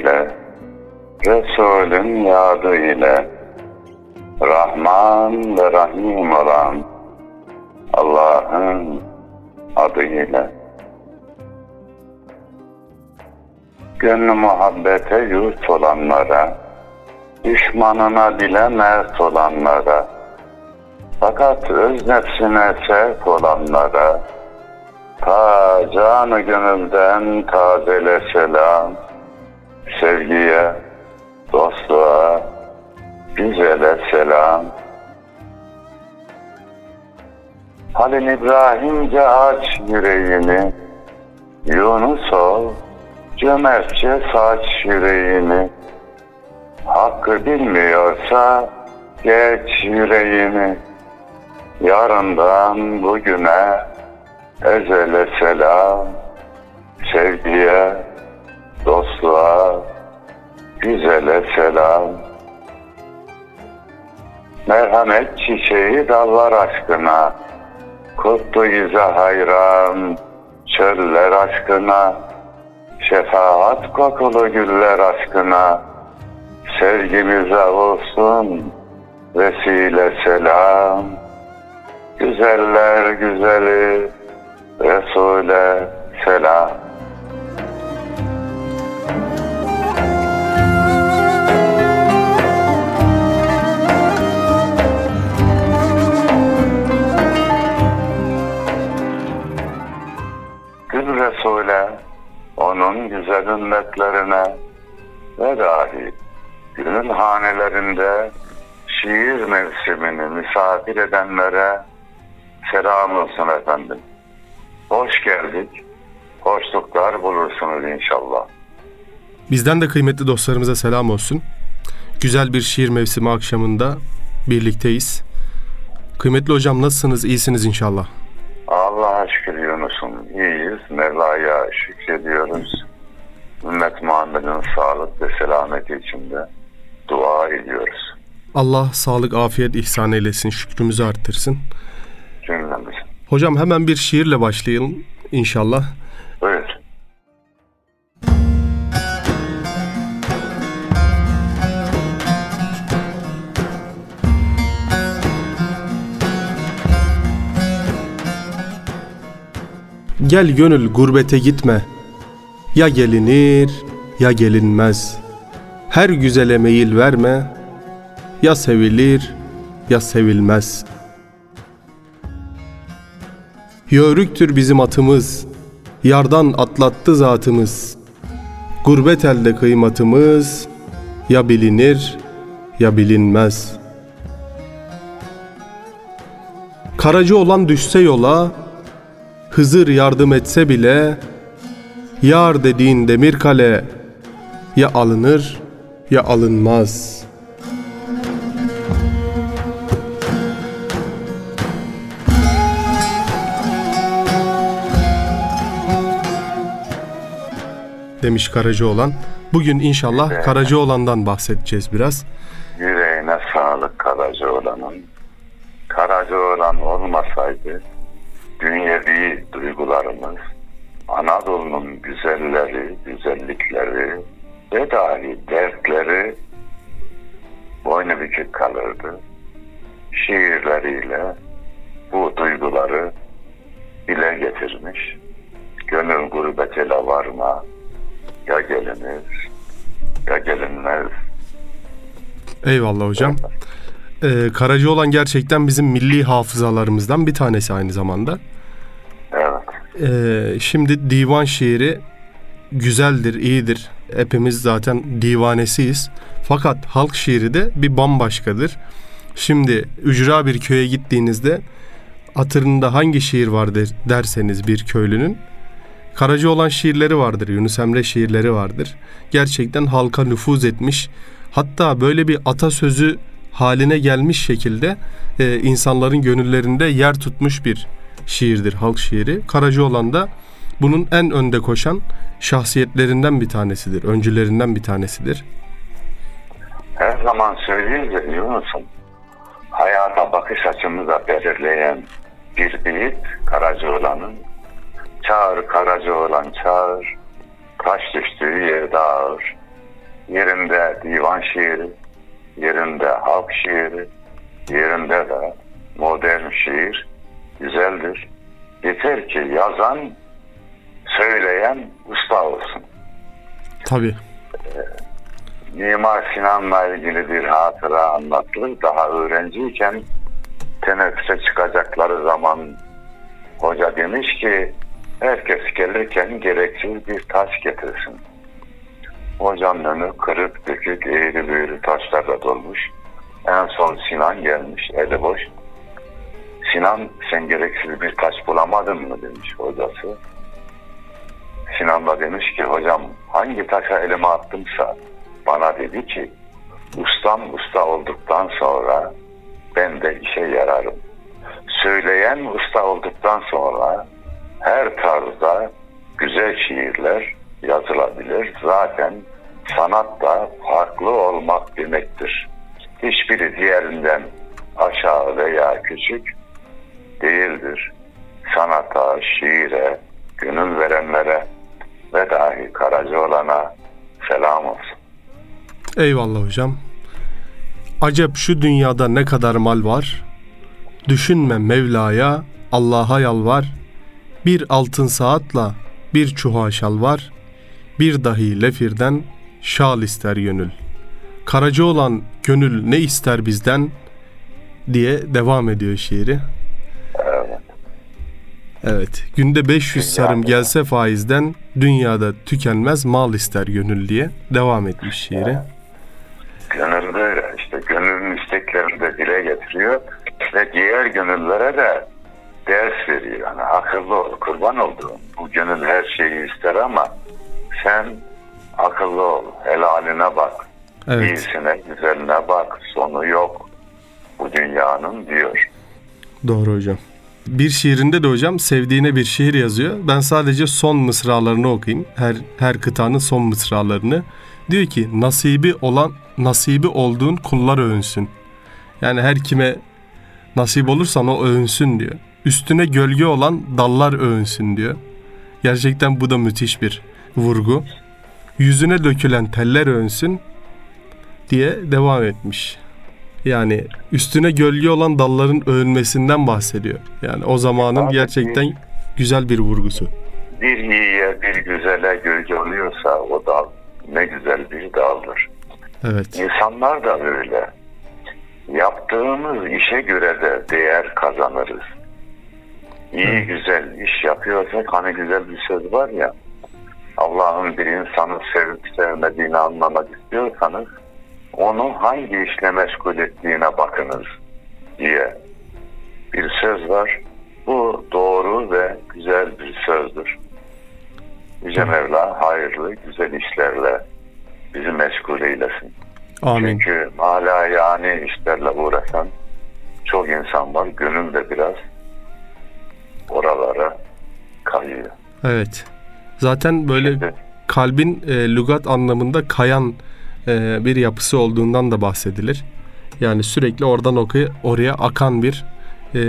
ile, Resulün yadı ile, Rahman ve Rahim olan Allah'ın adıyla. Gönlü muhabbete yurt olanlara, düşmanına dile mert olanlara, fakat öz nefsine sevk olanlara, ta canı gönülden tazele selam, sevgiye, dostluğa, güzele selam. Halil İbrahimce aç yüreğini, Yunus ol, cömertçe saç yüreğini. Hakkı bilmiyorsa geç yüreğini. Yarından bugüne ezele selam, sevgiye, dostluğa, güzele selam. Merhamet çiçeği dallar aşkına, Kutlu yüze hayran, çöller aşkına, şefaat kokulu güller aşkına, sevgimize olsun vesile selam. Güzeller güzeli Resul'e selam. Onun güzel ümmetlerine ve dahi gönül hanelerinde şiir mevsimini misafir edenlere selam olsun efendim. Hoş geldik. Hoşluklar bulursunuz inşallah. Bizden de kıymetli dostlarımıza selam olsun. Güzel bir şiir mevsimi akşamında birlikteyiz. Kıymetli hocam nasılsınız? İyisiniz inşallah. Allah'a şükür Yunus'um. iyiyiz. Mevla'ya şükrediyoruz. Ümmet Muhammed'in sağlık ve selameti içinde dua ediyoruz. Allah sağlık, afiyet ihsan eylesin, şükrümüzü arttırsın. Cümlemiz. Hocam hemen bir şiirle başlayalım inşallah. Buyur. Gel gönül gurbete gitme. Ya gelinir ya gelinmez. Her güzele meyil verme. Ya sevilir ya sevilmez. Yörüktür bizim atımız. Yardan atlattı zatımız. Gurbet elde kıymatımız. Ya bilinir ya bilinmez. Karacı olan düşse yola, Hızır yardım etse bile Yar dediğin demir kale Ya alınır ya alınmaz Demiş Karacaoğlan. Bugün inşallah Karacaoğlan'dan bahsedeceğiz biraz. Yüreğine sağlık Karacaoğlan'ın. Karacaoğlan olmasaydı dünyevi duygularımız, Anadolu'nun güzelleri, güzellikleri ve dahi dertleri boynu bükük kalırdı. Şiirleriyle bu duyguları dile getirmiş. Gönül gurbetele varma, ya gelinir, ya gelinmez. Eyvallah hocam. Ee, Karacaoğlan gerçekten bizim milli hafızalarımızdan bir tanesi aynı zamanda. Ee, şimdi divan şiiri güzeldir, iyidir. Hepimiz zaten divanesiyiz. Fakat halk şiiri de bir bambaşkadır. Şimdi ücra bir köye gittiğinizde hatırında hangi şiir vardır derseniz bir köylünün Karacaoğlan şiirleri vardır, Yunus Emre şiirleri vardır. Gerçekten halka nüfuz etmiş. Hatta böyle bir atasözü haline gelmiş şekilde e, insanların gönüllerinde yer tutmuş bir şiirdir halk şiiri. Karacaoğlan da bunun en önde koşan şahsiyetlerinden bir tanesidir, öncülerinden bir tanesidir. Her zaman söylüyoruz ya Yunus'um. Hayata bakış açımızı belirleyen bir büyük Karacaoğlan'ın Çağır Karacaoğlan çağır, taş düştüğü yerde ağır. yerinde divan şiiri, yerinde halk şiiri, yerinde de modern şiir güzeldir. Yeter ki yazan, söyleyen usta olsun. Tabii. Mimar Sinan'la ilgili bir hatıra anlatılır. Daha öğrenciyken teneffüse çıkacakları zaman hoca demiş ki herkes gelirken gereksiz bir taş getirsin. Hocanın önü kırık dökük eğri büğrü taşlarla dolmuş. En son Sinan gelmiş eli boş. Sinan sen gereksiz bir taş bulamadın mı demiş hocası. Sinan da demiş ki hocam hangi taşa elime attımsa bana dedi ki ustam usta olduktan sonra ben de işe yararım. Söyleyen usta olduktan sonra her tarzda güzel şiirler yazılabilir. Zaten sanat da farklı olmak demektir. Hiçbiri diğerinden aşağı veya küçük değildir. Sanata, şiire, gönül verenlere ve dahi Karacaoğlan'a selam olsun. Eyvallah hocam. Acep şu dünyada ne kadar mal var. Düşünme Mevla'ya, Allah'a yalvar. Bir altın saatla bir çuha şal var. Bir dahi lefirden şal ister gönül. Karaca olan gönül ne ister bizden diye devam ediyor şiiri. Evet. Günde 500 sarım gelse faizden dünyada tükenmez mal ister gönül diye devam etmiş şiiri. Gönül böyle işte gönlün isteklerini de dile getiriyor ve diğer gönüllere de ders veriyor. Yani akıllı ol, kurban olduğum. Bu gönül her şeyi ister ama sen akıllı ol, helaline bak, Evet. iyisine, güzeline bak, sonu yok bu dünyanın diyor. Doğru hocam. Bir şiirinde de hocam sevdiğine bir şiir yazıyor. Ben sadece son mısralarını okuyayım. Her her kıtanın son mısralarını. Diyor ki nasibi olan nasibi olduğun kullar övünsün. Yani her kime nasip olursan o övünsün diyor. Üstüne gölge olan dallar övünsün diyor. Gerçekten bu da müthiş bir vurgu. Yüzüne dökülen teller övünsün diye devam etmiş. Yani üstüne gölge olan dalların övülmesinden bahsediyor. Yani o zamanın Abi, gerçekten güzel bir vurgusu. Bir iyiye, bir güzele gölge oluyorsa o dal ne güzel bir daldır. Evet. İnsanlar da öyle. Yaptığımız işe göre de değer kazanırız. İyi güzel iş yapıyorsak hani güzel bir söz var ya Allah'ın bir insanı sevip sevmediğini anlamak istiyorsanız onu hangi işle meşgul ettiğine bakınız diye bir söz var. Bu doğru ve güzel bir sözdür. Yüce Mevla hayırlı, güzel işlerle bizi meşgul eylesin. Amin. Çünkü hala yani işlerle uğraşan çok insan var. Gönül de biraz oralara kayıyor. Evet. Zaten böyle Şimdi, kalbin e, lügat anlamında kayan e, bir yapısı olduğundan da bahsedilir. Yani sürekli oradan okuya, oraya akan bir e,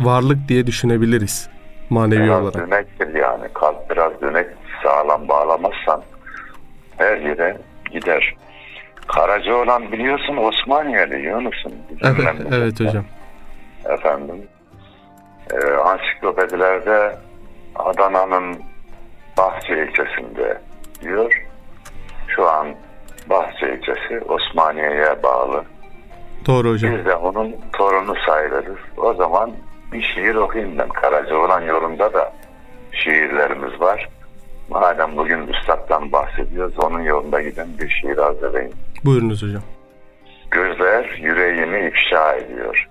varlık diye düşünebiliriz manevi biraz olarak. dönektir yani. Kalp biraz dönek sağlam bağlamazsan her yere gider. Karacaoğlan biliyorsun Osmaniyeli Yunus'un. Evet, evet hocam. efendim. E, ansiklopedilerde Adana'nın Bahçe ilçesinde diyor. Şu an Bahçe ilçesi Osmaniye'ye bağlı. Doğru hocam. Biz de onun torunu sayılırız. O zaman bir şiir okuyayım ben. Karacaoğlan yolunda da şiirlerimiz var. Madem bugün Üstad'dan bahsediyoruz, onun yolunda giden bir şiir hazırlayın. Buyurunuz hocam. Gözler yüreğimi ifşa ediyor.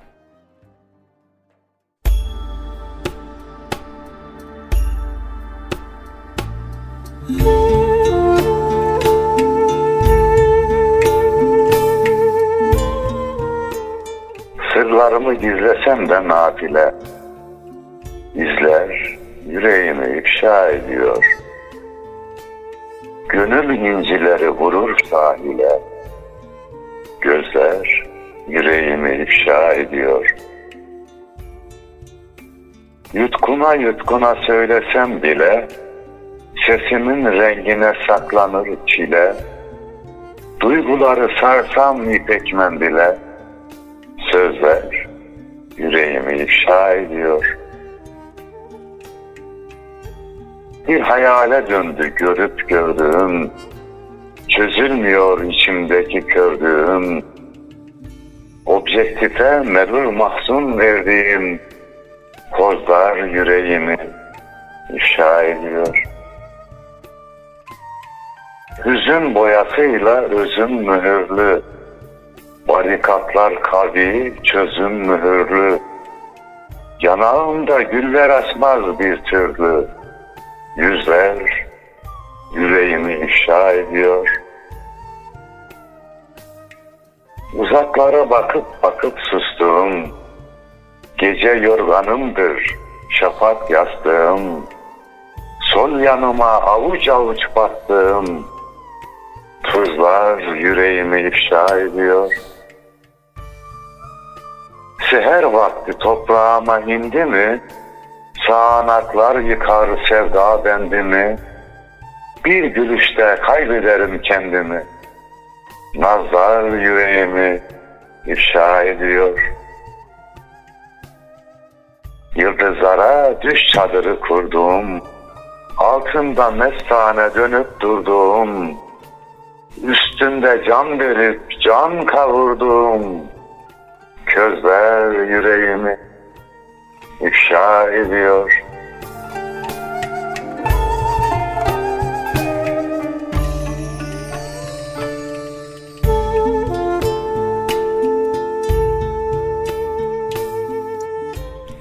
Sırlarımı gizlesem de nafile izler yüreğimi ifşa ediyor. Gönül incileri vurur sahile gözler yüreğimi ifşa ediyor. Yutkuna yutkuna söylesem bile sesimin rengine saklanır çile. Duyguları sarsam ipek mendile, sözler yüreğimi ifşa ediyor. Bir hayale döndü görüp gördüğüm, çözülmüyor içimdeki kördüğüm, objektife merur mahzun verdiğim kozlar yüreğimi ifşa ediyor. Hüzün boyasıyla özüm mühürlü, barikatlar kavi çözüm mühürlü, yanağımda güller açmaz bir türlü, yüzler yüreğimi ifşa ediyor. Uzaklara bakıp bakıp sustuğum, gece yorganımdır, şafak yastığım, sol yanıma avuç avuç battığım, tuzlar yüreğimi ifşa ediyor. Seher vakti toprağıma indi mi, sağanaklar yıkar sevda bendimi, bir gülüşte kaybederim kendimi. Nazlar yüreğimi ifşa ediyor. Yıldızlara düş çadırı kurduğum, altında mestane dönüp durduğum, üstünde can verip can kavurduğum, közler yüreğimi ifşa ediyor.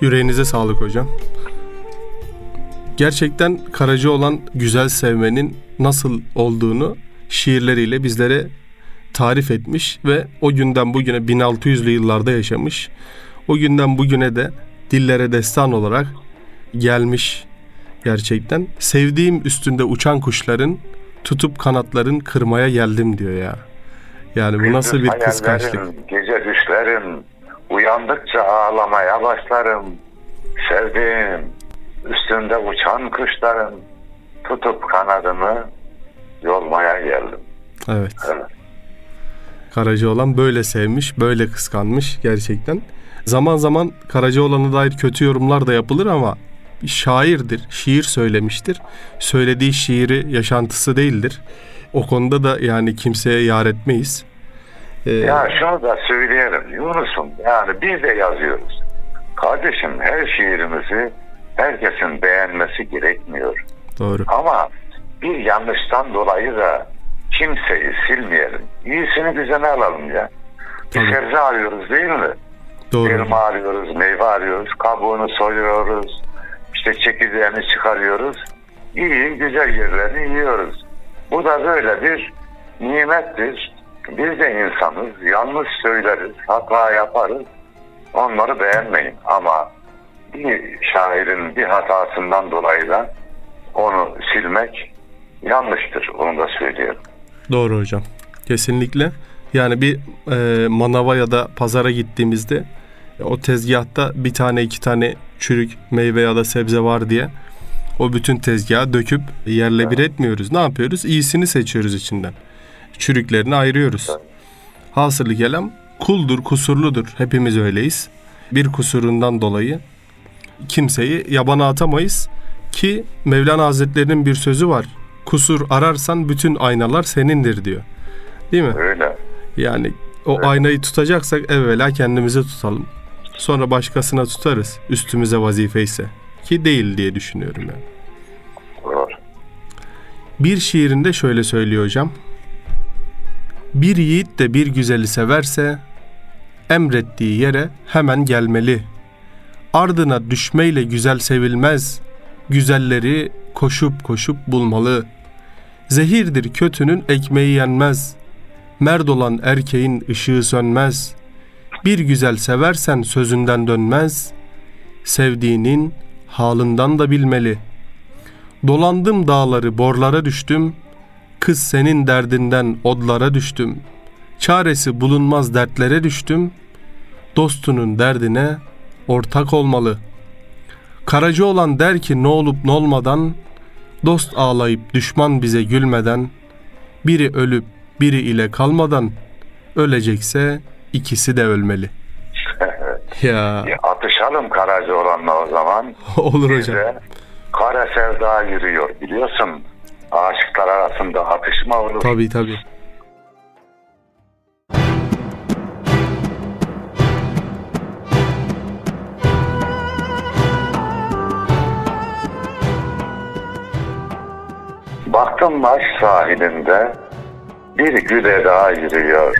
Yüreğinize sağlık hocam. Gerçekten Karaca olan güzel sevmenin nasıl olduğunu şiirleriyle bizlere tarif etmiş ve o günden bugüne 1600'lü yıllarda yaşamış. O günden bugüne de dillere destan olarak gelmiş gerçekten. Sevdiğim üstünde uçan kuşların tutup kanatların kırmaya geldim diyor ya. Yani bu nasıl bir kıskançlık. Gece düşlerim, uyandıkça ağlamaya başlarım. Sevdiğim, üstünde uçan kuşların, tutup kanadımı yolmaya geldim. Evet. Evet. Karacaoğlan böyle sevmiş, böyle kıskanmış gerçekten. Zaman zaman Karacaoğlan'a dair kötü yorumlar da yapılır ama şairdir, şiir söylemiştir. Söylediği şiiri yaşantısı değildir. O konuda da yani kimseye yar etmeyiz. Ee, Ya şunu da söyleyelim Yunus'um yani biz de yazıyoruz. Kardeşim her şiirimizi herkesin beğenmesi gerekmiyor. doğru. Ama bir yanlıştan dolayı da kimseyi silmeyelim. İyisini güzene alalım ya. Bir Tabii. sebze arıyoruz değil mi? Doğru. Elma arıyoruz, meyve arıyoruz, kabuğunu soyuyoruz, işte çekirdeğini çıkarıyoruz. İyi, güzel yerlerini yiyoruz. Bu da böyle bir nimettir. Biz de insanız, yanlış söyleriz, hata yaparız. Onları beğenmeyin ama bir şairin bir hatasından dolayı da onu silmek yanlıştır. Onu da söyleyelim. Doğru hocam. Kesinlikle. Yani bir e, manava ya da pazara gittiğimizde e, o tezgahta bir tane iki tane çürük meyve ya da sebze var diye o bütün tezgahı döküp yerle bir etmiyoruz. Ne yapıyoruz? İyisini seçiyoruz içinden. Çürüklerini ayırıyoruz. Hasılı kelam kuldur, kusurludur. Hepimiz öyleyiz. Bir kusurundan dolayı kimseyi yabana atamayız ki Mevlana Hazretlerinin bir sözü var. Kusur ararsan bütün aynalar senindir diyor. Değil mi? Öyle. Yani o aynayı tutacaksak evvela kendimize tutalım. Sonra başkasına tutarız. Üstümüze vazife ise. Ki değil diye düşünüyorum yani. Doğru. Bir şiirinde şöyle söylüyor hocam. Bir yiğit de bir güzeli severse emrettiği yere hemen gelmeli. Ardına düşmeyle güzel sevilmez. Güzelleri koşup koşup bulmalı. Zehirdir kötünün ekmeği yenmez. Merd olan erkeğin ışığı sönmez. Bir güzel seversen sözünden dönmez. Sevdiğinin halından da bilmeli. Dolandım dağları borlara düştüm. Kız senin derdinden odlara düştüm. Çaresi bulunmaz dertlere düştüm. Dostunun derdine ortak olmalı. Karaca olan der ki ne olup ne olmadan, dost ağlayıp düşman bize gülmeden, biri ölüp biri ile kalmadan ölecekse ikisi de ölmeli. ya Ya Atışalım Karacaoğlan'la o zaman. olur hocam. Bize kara sevda yürüyor biliyorsun. Aşıklar arasında atışma olur. Tabii tabii. Baktım Maş sahilinde bir gül eda yürüyor.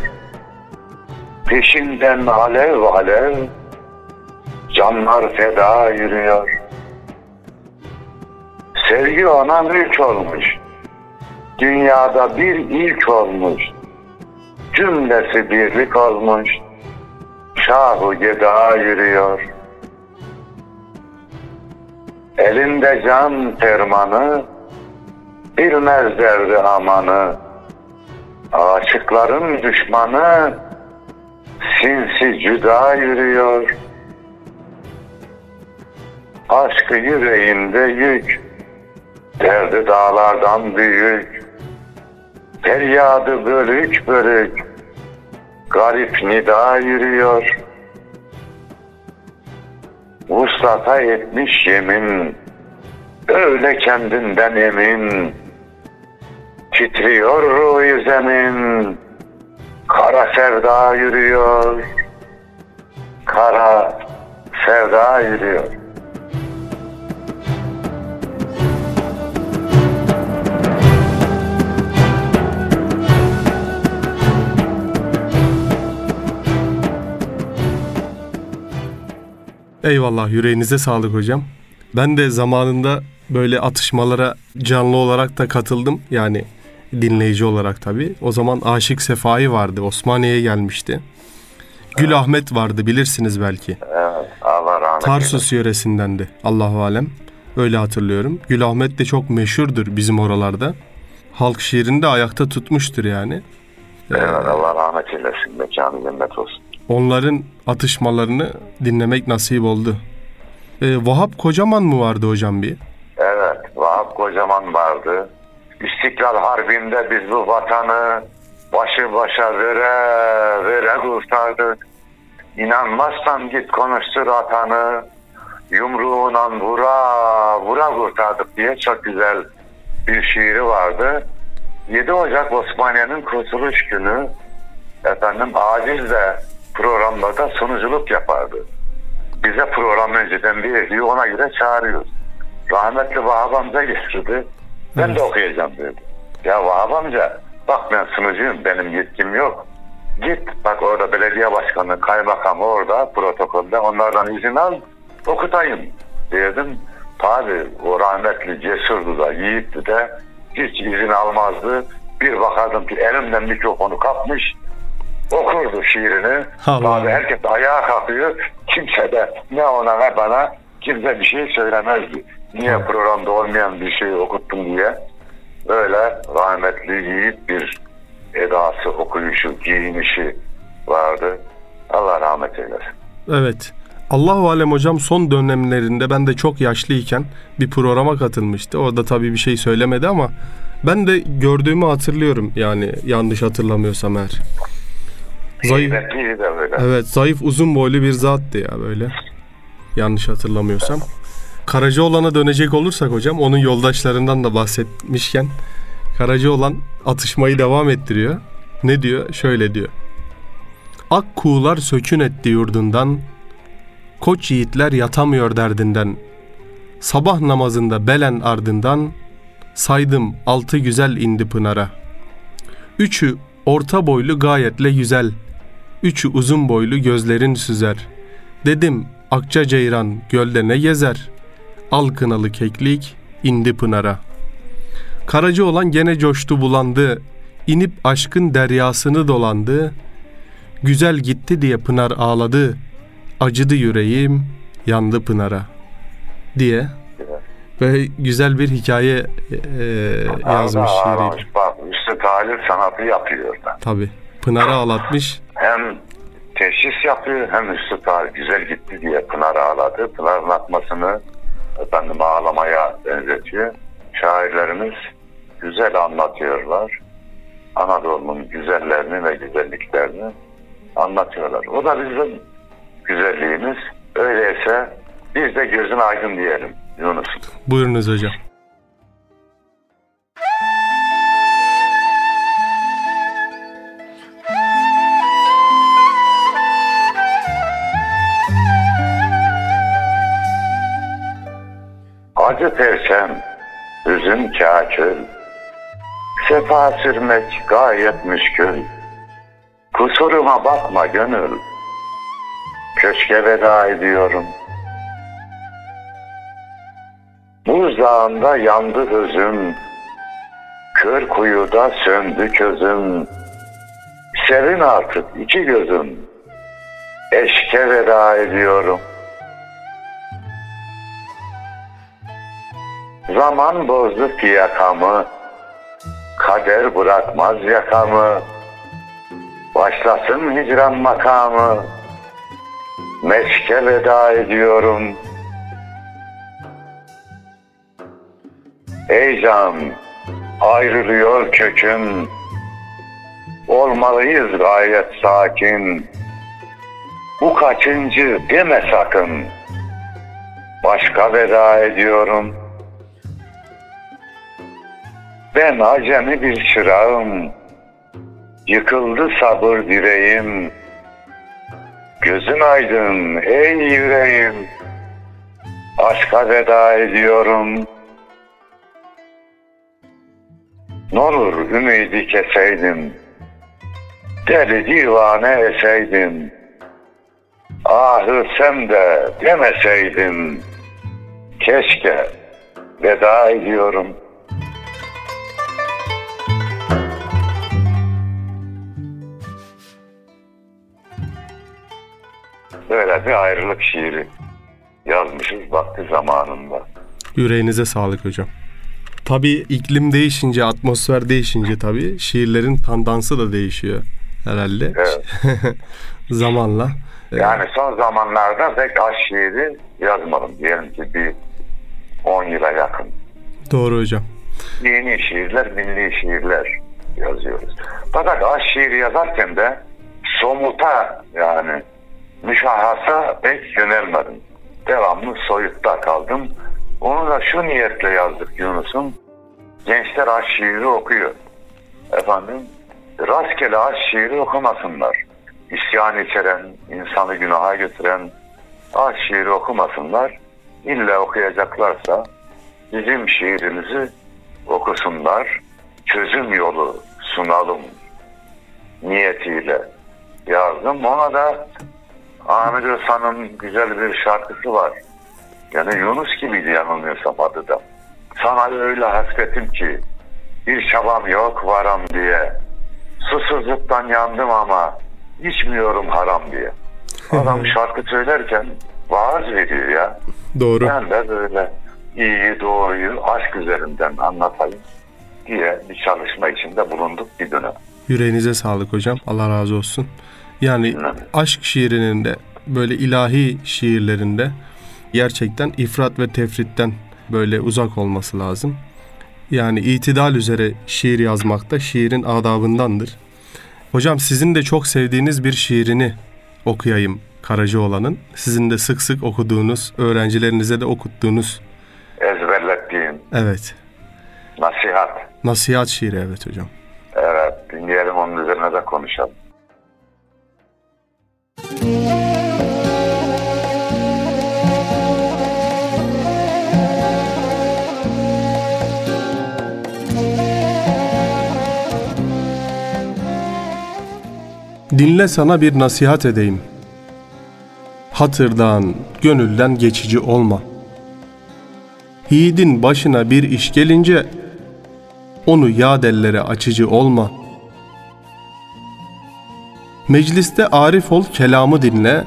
Peşinden alev alev canlar feda yürüyor. Sevgi ona mülk olmuş. Dünyada bir ilk olmuş. Cümlesi birlik olmuş. Şahu geda yürüyor. Elinde can fermanı, bilmez derdi amanı. Aşıkların düşmanı sinsi cüda yürüyor. Aşkı yüreğinde yük, derdi dağlardan büyük. Feryadı bölük bölük, garip nida yürüyor. Vuslata etmiş yemin, öyle kendinden emin. Titriyor ruhu zemin, kara sevda yürüyor. Kara sevda yürüyor. Eyvallah yüreğinize sağlık hocam. Ben de zamanında böyle atışmalara canlı olarak da katıldım. Yani dinleyici olarak tabii. O zaman Aşık Sefai vardı. Osmaniye'ye gelmişti. Gül Ahmet vardı bilirsiniz belki. Evet, Allah rahmet eylesin. Tarsus yöresindendi. Allahu alem. Öyle hatırlıyorum. Gül Ahmet de çok meşhurdur bizim oralarda. Halk şiirini de ayakta tutmuştur yani. Evet, Allah rahmet eylesin. Mekanı cennet olsun. Onların atışmalarını dinlemek nasip oldu. Ee, Vahap Kocaman mı vardı hocam bir? Evet, Vahap Kocaman vardı. İstiklal Harbi'nde biz bu vatanı başı başa vere vere kurtardık. İnanmazsan git konuştur atanı. Yumruğuna vura vura kurtardık diye çok güzel bir şiiri vardı. 7 Ocak Osmaniye'nin kurtuluş günü efendim aciz de programlarda sunuculuk yapardı. Bize program önceden bir ona göre çağırıyoruz. Rahmetli Vahap amca getirdi. Ben de okuyacağım dedi. Ya Vahap amca bak ben sunucuyum benim yetkim yok. Git bak orada belediye başkanı, kaymakam orada protokolde onlardan izin al okutayım dedim. Tabi o rahmetli cesurdu da yiğitti de hiç izin almazdı. Bir bakardım ki elimden mikrofonu kapmış okurdu şiirini. Tabi herkes ayağa kalkıyor. Kimse de ne ona ne bana kimse bir şey söylemezdi. Niye programda olmayan bir şey okuttun diye. Öyle rahmetli yiğit bir edası, okuyuşu, giyinişi vardı. Allah rahmet eylesin. Evet. Allahu alem hocam son dönemlerinde ben de çok yaşlıyken bir programa katılmıştı. Orada tabii bir şey söylemedi ama ben de gördüğümü hatırlıyorum. Yani yanlış hatırlamıyorsam eğer. Zayıf. Böyle. Evet zayıf uzun boylu bir zattı ya böyle. Yanlış hatırlamıyorsam. Karacaoğlan'a dönecek olursak hocam onun yoldaşlarından da bahsetmişken Karacaoğlan atışmayı devam ettiriyor. Ne diyor? Şöyle diyor. Ak kuğular sökün etti yurdundan. Koç yiğitler yatamıyor derdinden. Sabah namazında belen ardından saydım altı güzel indi pınara. Üçü orta boylu gayetle güzel. Üçü uzun boylu gözlerin süzer. Dedim akça ceyran gölde ne gezer? Al kınalı keklik indi pınara. Karaca olan gene coştu bulandı. İnip aşkın deryasını dolandı. Güzel gitti diye pınar ağladı. Acıdı yüreğim yandı pınara. Diye ve güzel bir hikaye e, yazmış Allah şiiriyle. Bak üstü tahlil sanatı yapıyor da. Tabi. Pınar'ı ağlatmış. Hem teşhis yapıyor hem üstü tahlil. Güzel gitti diye Pınar ağladı. Pınar'ın atmasını efendim ağlamaya benzetiyor. Şairlerimiz güzel anlatıyorlar. Anadolu'nun güzellerini ve güzelliklerini anlatıyorlar. O da bizim güzelliğimiz. Öyleyse biz de gözün aydın diyelim Yunus. Buyurunuz hocam. Acı perçem, hüzün kâkül, sefa sürmek gayet müşkül. Kusuruma bakma gönül, köşke veda ediyorum. Buzdağında yandı hüzün, kör kuyuda söndü közüm. Sevin artık iki gözüm, eşke veda ediyorum. Zaman bozdu fiyakamı, kader bırakmaz yakamı. Başlasın hicran makamı, meşke veda ediyorum. Ey can, ayrılıyor kökün, olmalıyız gayet sakin. Bu kaçıncı deme sakın, başka veda ediyorum.'' Ben acemi bir çırağım, yıkıldı sabır direğim. Gözün aydın ey yüreğim, aşka veda ediyorum. Ne olur ümidi keseydim, deli divane eseydim. Ahı sen de demeseydim, keşke veda ediyorum.'' Böyle bir ayrılık şiiri yazmışız vakti zamanında. Yüreğinize sağlık hocam. Tabii iklim değişince, atmosfer değişince tabii şiirlerin tandansı da değişiyor herhalde. Evet. Zamanla. Yani son zamanlarda pek aşk şiiri yazmadım. Diyelim ki bir 10 yıla yakın. Doğru hocam. Dini şiirler, milli şiirler yazıyoruz. Fakat aşk şiiri yazarken de somuta yani müşahhasa pek yönelmedim. Devamlı soyutta kaldım. Onu da şu niyetle yazdık Yunus'um. Gençler aşk şiiri okuyor. Efendim rastgele aşk şiiri okumasınlar. İsyan içeren, insanı günaha götüren aşk şiiri okumasınlar. İlla okuyacaklarsa bizim şiirimizi okusunlar. Çözüm yolu sunalım niyetiyle yazdım. Ona da Ahmet Özhan'ın güzel bir şarkısı var. Yani Yunus gibiydi yanılmıyorsam adı da. Sana öyle hasretim ki bir çabam yok varam diye. Susuzluktan yandım ama içmiyorum haram diye. Adam şarkı söylerken vaaz veriyor ya. Doğru. Ben de böyle iyi doğruyu aşk üzerinden anlatayım diye bir çalışma içinde bulunduk bir dönem. Yüreğinize sağlık hocam. Allah razı olsun. Yani aşk şiirinin de böyle ilahi şiirlerinde gerçekten ifrat ve tefritten böyle uzak olması lazım. Yani itidal üzere şiir yazmak da şiirin adabındandır. Hocam sizin de çok sevdiğiniz bir şiirini okuyayım Karacaoğlan'ın. Sizin de sık sık okuduğunuz, öğrencilerinize de okuttuğunuz Ezberlettiğim evet. nasihat. Nasihat şiiri evet hocam. Evet dinleyelim onun üzerine de konuşalım. Dinle sana bir nasihat edeyim. Hatırdan, gönülden geçici olma. Yiğidin başına bir iş gelince, onu yad ellere açıcı olma. Mecliste arif ol kelamı dinle.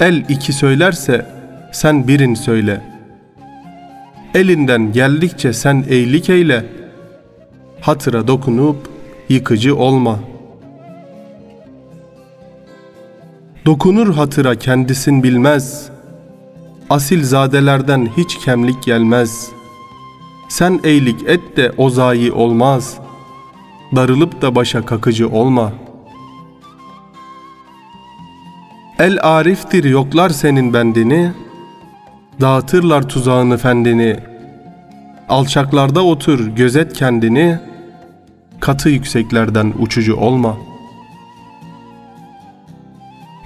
El iki söylerse sen birin söyle. Elinden geldikçe sen eylik eyle. Hatıra dokunup yıkıcı olma.'' Dokunur hatıra kendisin bilmez. Asil zadelerden hiç kemlik gelmez. Sen eylik et de o zayi olmaz. darılıp da başa kakıcı olma. El ariftir yoklar senin bendini, dağıtırlar tuzağını fendini. Alçaklarda otur, gözet kendini, katı yükseklerden uçucu olma.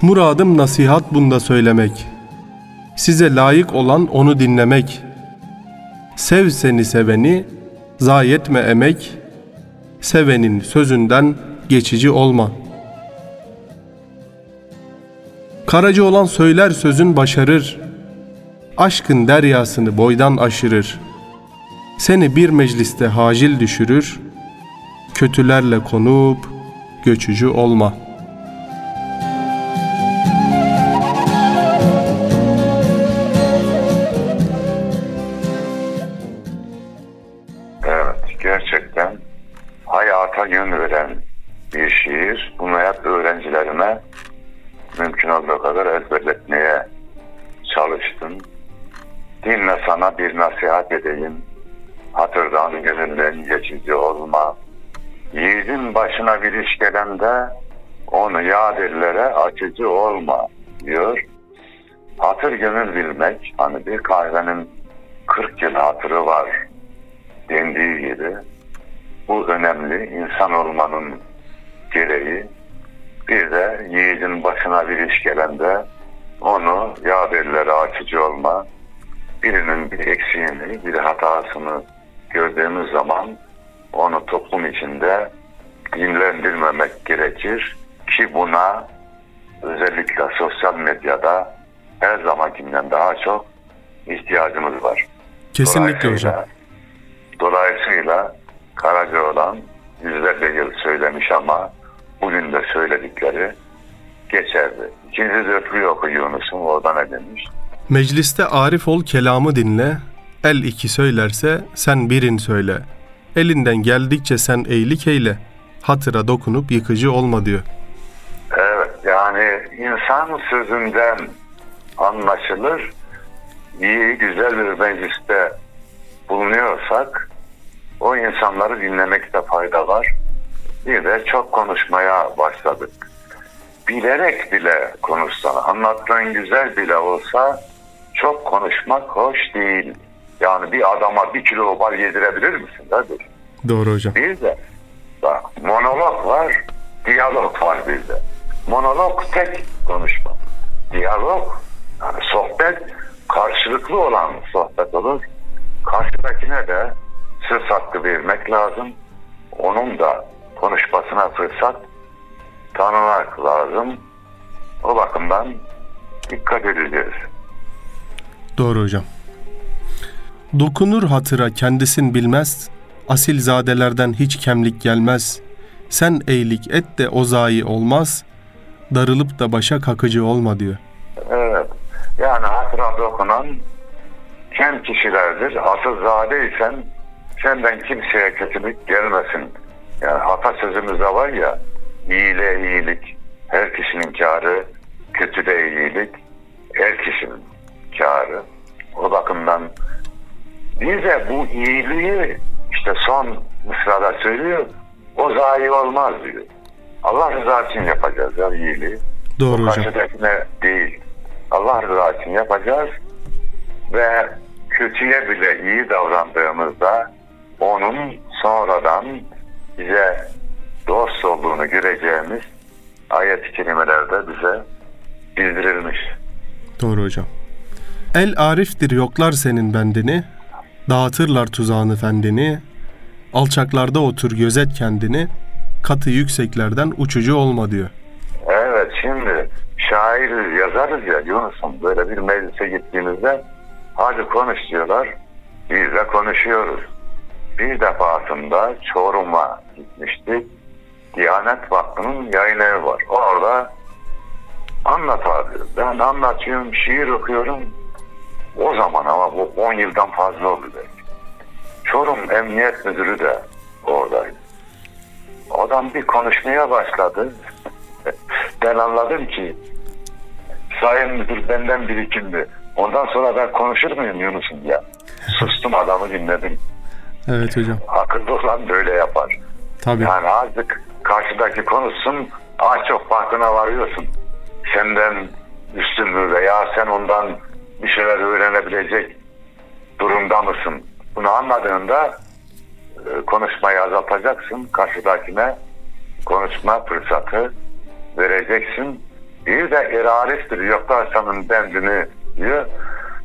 Muradım nasihat bunda söylemek. Size layık olan onu dinlemek. Sev seni seveni, zayi etme emek. Sevenin sözünden geçici olma. Karacı olan söyler sözün başarır. Aşkın deryasını boydan aşırır. Seni bir mecliste hacil düşürür. Kötülerle konup göçücü olma.'' Bir nasihat edeyim. Hatırdan gönülden geçici olma. Yiğidin başına bir iş gelende onu yad ellere açıcı olma diyor. Hatır gönül bilmek, hani bir kahvenin 40 yıl hatırı var dendiği gibi bu önemli insan olmanın gereği. Bir de yiğidin başına bir iş gelende onu yad ellere açıcı olma. Birinin bir eksiğini, bir hatasını gördüğümüz zaman onu toplum içinde dinlendirmemek gerekir ki buna özellikle sosyal medyada her zamankinden daha çok ihtiyacımız var. Kesinlikle hocam. Dolayısıyla Karacaoğlan yüzlerce yıl söylemiş ama bugün de söyledikleri geçerli. İkinci dörtlüğü oku Yunus'un orada ne demiş? Mecliste arif ol kelamı dinle. El iki söylerse sen birin söyle. Elinden geldikçe sen eğilik eyle. Hatıra dokunup yıkıcı olma diyor. Evet yani insan sözünden anlaşılır. İyi güzel bir mecliste bulunuyorsak o insanları dinlemekte fayda var. Bir de çok konuşmaya başladık. Bilerek bile konuşsan, anlattığın güzel bile olsa çok konuşmak hoş değil. Yani bir adama bir kilo bal yedirebilir misin? Hadi. Doğru hocam. Bir de bak monolog var, diyalog var bir de. Monolog tek konuşma. Diyalog yani sohbet karşılıklı olan sohbet olur. Karşıdakine de söz hakkı vermek lazım. Onun da konuşmasına fırsat tanımak lazım. O bakımdan dikkat edeceğiz. Doğru hocam. Dokunur hatıra kendisin bilmez. Asil zadelerden hiç kemlik gelmez. Sen eğilik et de o zayi olmaz. Darılıp da başa kakıcı olma diyor. Evet. Yani hatıra dokunan kem kişilerdir. Asılzadeysen senden kimseye kötülük gelmesin. Yani atasözümüz de var ya iyiliğe iyilik her kişinin kârı, kötüde iyilik her kişinin kârı. O bakımdan bir de bu iyiliği işte son mısrada söylüyor o zayi olmaz diyor. Allah rızası için yapacağız ya iyiliği. Doğru hocam. Karşıdakine değil. Allah rızası için yapacağız ve kötüye bile iyi davrandığımızda onun sonradan bize dost olduğunu göreceğimiz ayet-i kerimelerde bize bildirilmiş. Doğru hocam. El ariftir yoklar senin bendini. Dağıtırlar tuzağını fendini. Alçaklarda otur gözet kendini. Katı yükseklerden uçucu olma diyor. Evet şimdi şairiz yazarız ya Yunus'um böyle bir meclise gittiğimizde hadi konuş diyorlar. Biz de konuşuyoruz. Bir defasında Çorum'a gitmiştik. Diyanet Vakfı'nın yayın evi var. Orada anlat abi. Ben anlatıyorum, şiir okuyorum. O zaman ama bu 10 yıldan fazla oldu belki. Çorum Emniyet Müdürü de oradaydı. Adam bir konuşmaya başladı. ben anladım ki Sayın Müdür benden birikimli. Ondan sonra ben konuşur muyum Yunus'um ya? Sustum adamı dinledim. Evet hocam. Akıllı olan böyle yapar. Tabii. Yani azıcık karşıdaki konuşsun, az çok farkına varıyorsun. Senden üstün mü veya sen ondan bir şeyler öğrenebilecek durumda mısın? Bunu anladığında e, konuşmayı azaltacaksın. Karşıdakine konuşma fırsatı vereceksin. Bir de iralistir. Yoksa senin bendini diyor.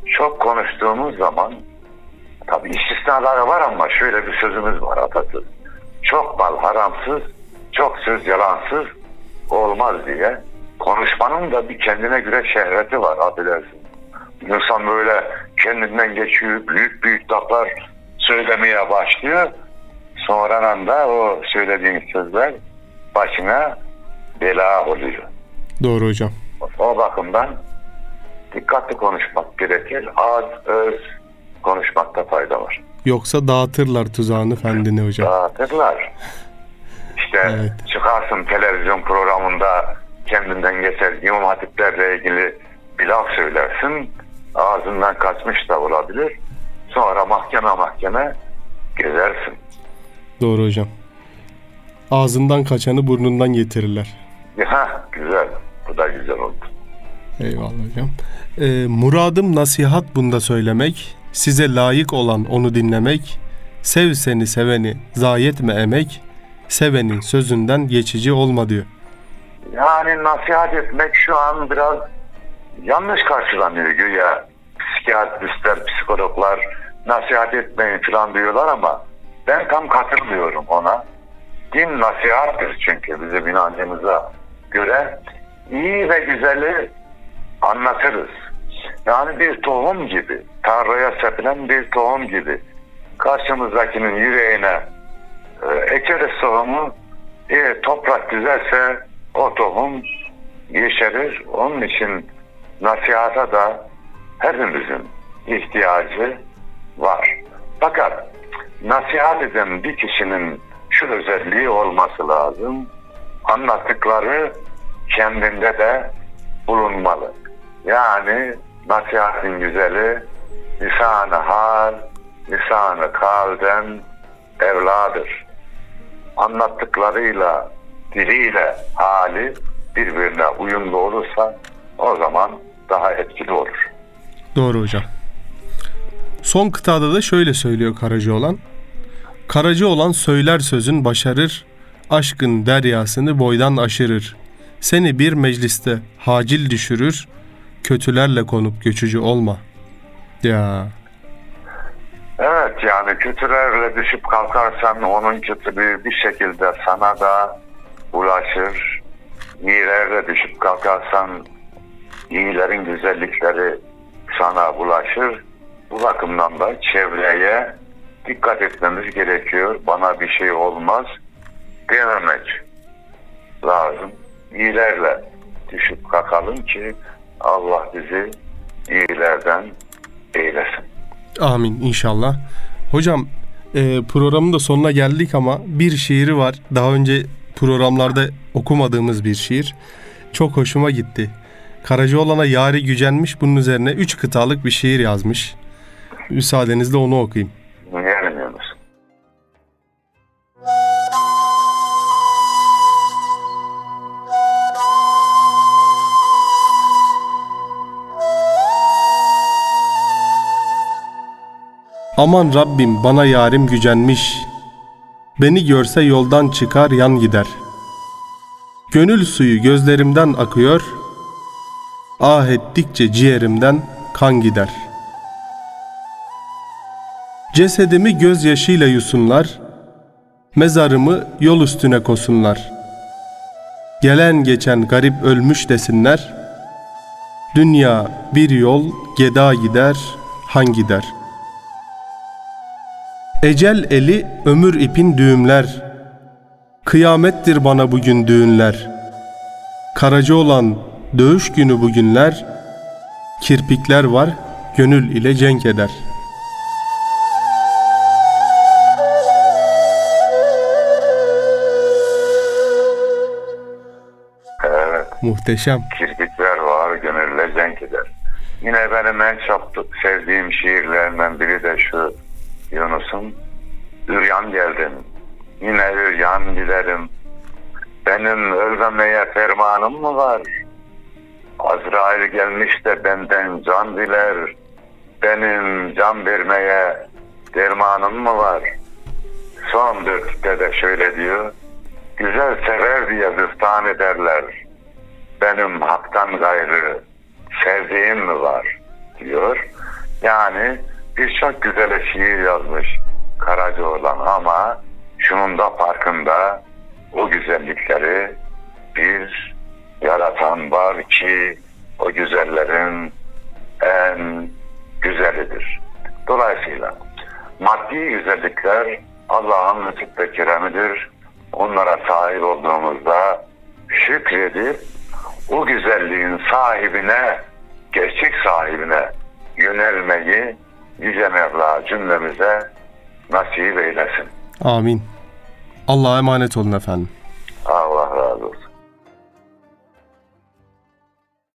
Çok konuştuğumuz zaman tabi istisnaları var ama şöyle bir sözümüz var atasöz. Çok bal haramsız, çok söz yalansız olmaz diye. Konuşmanın da bir kendine göre şehveti var affedersin. İnsan böyle kendinden geçiyor, büyük büyük laflar söylemeye başlıyor. Sonradan da o söylediğin sözler başına bela oluyor. Doğru hocam. O bakımdan dikkatli konuşmak gerekir. Az öz konuşmakta fayda var. Yoksa dağıtırlar tuzağını fendini hocam. Dağıtırlar. İşte Evet. çıkarsın televizyon programında kendinden geçer imam hatiplerle ilgili bir laf söylersin. Ağzından kaçmış da olabilir. Sonra mahkeme mahkeme gezersin. Doğru hocam. Ağzından kaçanı burnundan getirirler. Ha güzel. Bu da güzel oldu. Eyvallah hocam. Ee, muradım nasihat bunda söylemek, size layık olan onu dinlemek, sev seni seveni, zayi etme emek, sevenin sözünden geçici olma diyor. Yani nasihat etmek şu an biraz yanlış karşılanıyor güya. Psikiyatristler, psikologlar nasihat etmeyin falan diyorlar ama ben tam katılmıyorum ona. Din nasihattır çünkü bizim inancımıza göre iyi ve güzeli anlatırız. Yani bir tohum gibi, tarlaya sepilen bir tohum gibi karşımızdakinin yüreğine e, ekeriz tohumu, eğer toprak güzelse o tohum yeşerir. Onun için nasihata da hepimizin ihtiyacı var. Fakat nasihat eden bir kişinin şu özelliği olması lazım. Anlattıkları kendinde de bulunmalı. Yani nasihatin güzeli lisan-ı hal, lisan-ı kalden evladır anlattıklarıyla, diliyle hali birbirine uyumlu olursa o zaman daha etkili olur. Doğru hocam. Son kıtada da şöyle söylüyor Karacaoğlan. Karacaoğlan söyler sözün başarır, aşkın deryasını boydan aşırır. Seni bir mecliste hacil düşürür, kötülerle konup göçücü olma. Ya Evet yani kötülerle düşüp kalkarsan onun kötülüğü bir şekilde sana da ulaşır. İyilerle düşüp kalkarsan iyilerin güzellikleri sana ulaşır. Bu bakımdan da çevreye dikkat etmemiz gerekiyor. Bana bir şey olmaz dememek lazım. İyilerle düşüp kalkalım ki Allah bizi iyilerden eylesin. Amin inşallah. Hocam e, programın da sonuna geldik ama bir şiiri var. Daha önce programlarda okumadığımız bir şiir. Çok hoşuma gitti. Karacaoğlan'a yari gücenmiş bunun üzerine üç kıtalık bir şiir yazmış. Müsaadenizle onu okuyayım. Aman Rabbim bana yarim gücenmiş. Beni görse yoldan çıkar yan gider. Gönül suyu gözlerimden akıyor. Ah ettikçe ciğerimden kan gider. Cesedimi gözyaşıyla yusunlar. Mezarımı yol üstüne kosunlar. Gelen geçen garip ölmüş desinler. Dünya bir yol geda gider, han gider.'' Ecel eli ömür ipin düğümler. Kıyamettir bana bugün düğünler. Karaca olan dövüş günü bugünler. Kirpikler var gönül ile cenk eder. Evet. Muhteşem. kirpikler var gönülle cenk eder. Yine benim en çok sevdiğim şiirlerinden biri de şu Yunus'un Üryan geldin yine üryan dilerim. Benim ölmemeye fermanım mı var? Azrail gelmiş de benden can diler. Benim can vermeye dermanım mı var? Son dörtte de şöyle diyor. Güzel sever diye zıftan ederler. Benim haktan gayrı sevdiğim mi var? diyor. Yani birçok güzel şiir yazmış Karacaoğlan ama şunun da farkında o güzellikleri bir yaratan var ki o güzellerin en güzelidir. Dolayısıyla maddi güzellikler Allah'ın lütuf ve keremidir. Onlara sahip olduğumuzda şükredip o güzelliğin sahibine, gerçek sahibine yönelmeyi Yüce Mevla cümlemize nasip eylesin. Amin. Allah'a emanet olun efendim.